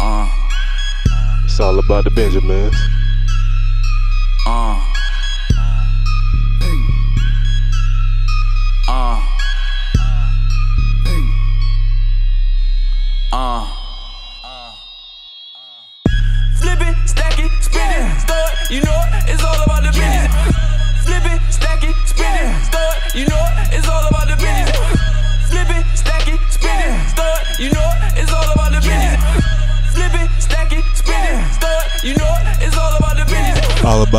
Uh, It's all about the Benjamins. uh. Uh. Uh. Flip it, stack it, spin it, store it, you know it, it's all about the business. Flip it, stack it, spin it, store it, you know it, it's all about the business. Flip it, stack it, spin it, store it, you know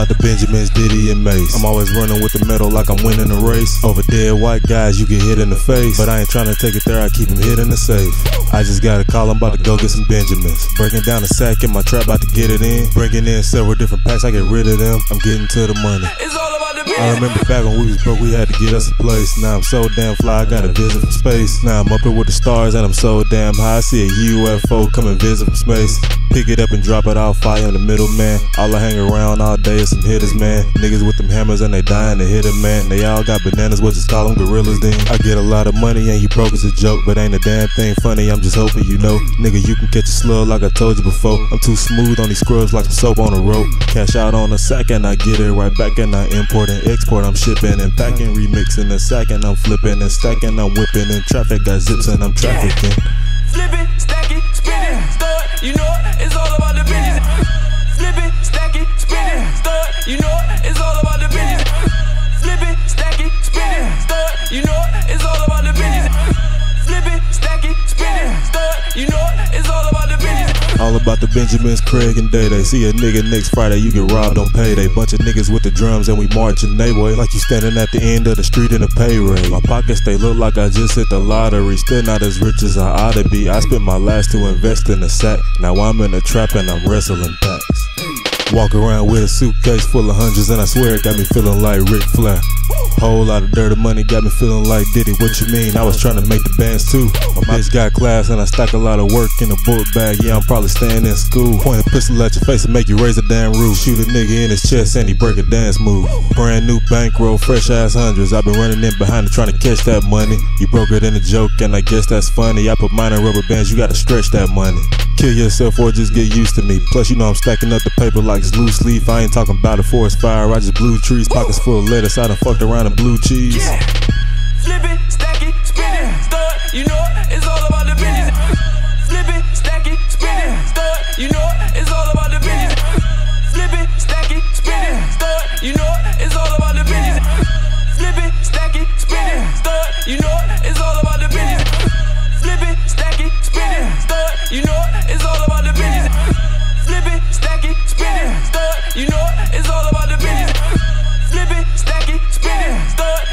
about the Benjamins, Diddy and Mase. I'm always running with the metal like I'm winning a race. Over dead white guys, you get hit in the face. But I ain't trying to take it there, I keep them hid in the safe. I just got a call, I'm about to go get some Benjamins. Breaking down the sack in my trap, about to get it in. Bringing in several different packs, I get rid of them. I'm getting to the money. It's all about the I remember back when we was broke, we had to get us a place. Now I'm so damn fly, I got a visit from space. Now I'm up here with the stars and I'm so damn high. I see a UFO come and visit from space. Pick it up and drop it off, fire in the middle, man. All I hang around all day is some hitters, man. Niggas with them hammers and they dying to hit it, man. They all got bananas, we'll just call them gorillas then. I get a lot of money and you broke as a joke, but ain't a damn thing funny. I'm just hoping you know. Nigga, you can catch a slug like I told you before. I'm too smooth on these scrubs like some soap on a rope. Cash out on a sack and I get it right back and I import and export. I'm shipping and packing, remixing and sacking. I'm flipping and stacking. I'm whipping and traffic got zips and I'm trafficking. Flip it, stack it, spin it, store it, you know it, it's all about the business. Flip it, stack it, spin it, you know it, it's all about the business. Flip it, stack it, spin it, you know it, it's all about the business. Flip it, stack it, spin it, it, you know about the Benjamins, Craig and Day Day. See a nigga next Friday, you get robbed on payday. Bunch of niggas with the drums and we marching they way. Like you standing at the end of the street in a pay raid. My pockets, they look like I just hit the lottery. Still not as rich as I ought to be. I spent my last to invest in a sack. Now I'm in a trap and I'm wrestling packs. Walk around with a suitcase full of hundreds and I swear it got me feeling like Ric Flair. Whole lot of dirty money got me feeling like Diddy. What you mean? I was trying to make the bands too. My bitch got class and I stack a lot of work in a book bag. Yeah, I'm probably staying in school. Point a pistol at your face and make you raise a damn roof. Shoot a nigga in his chest and he break a dance move. Brand new bankroll, fresh ass hundreds. I've been running in behind it trying to catch that money. You broke it in a joke and I guess that's funny. I put mine in rubber bands, you gotta stretch that money. Kill yourself or just get used to me. Plus, you know I'm stacking up the paper like it's loose leaf. I ain't talking about a forest fire. I just blew trees, pockets full of lettuce. I done fucked around in blue cheese. Yeah. Flipping, stacking, spinning, yeah. stud. You know it's all about the business. Yeah. Flipping, stacking, spinning, yeah. stud. You know.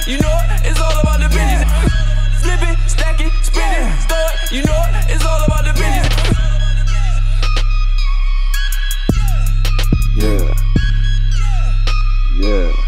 You know it, it's all about the bitches. Flipping, stacking, spinning, stir it. You know it, it's all about the bitches. Yeah. Yeah.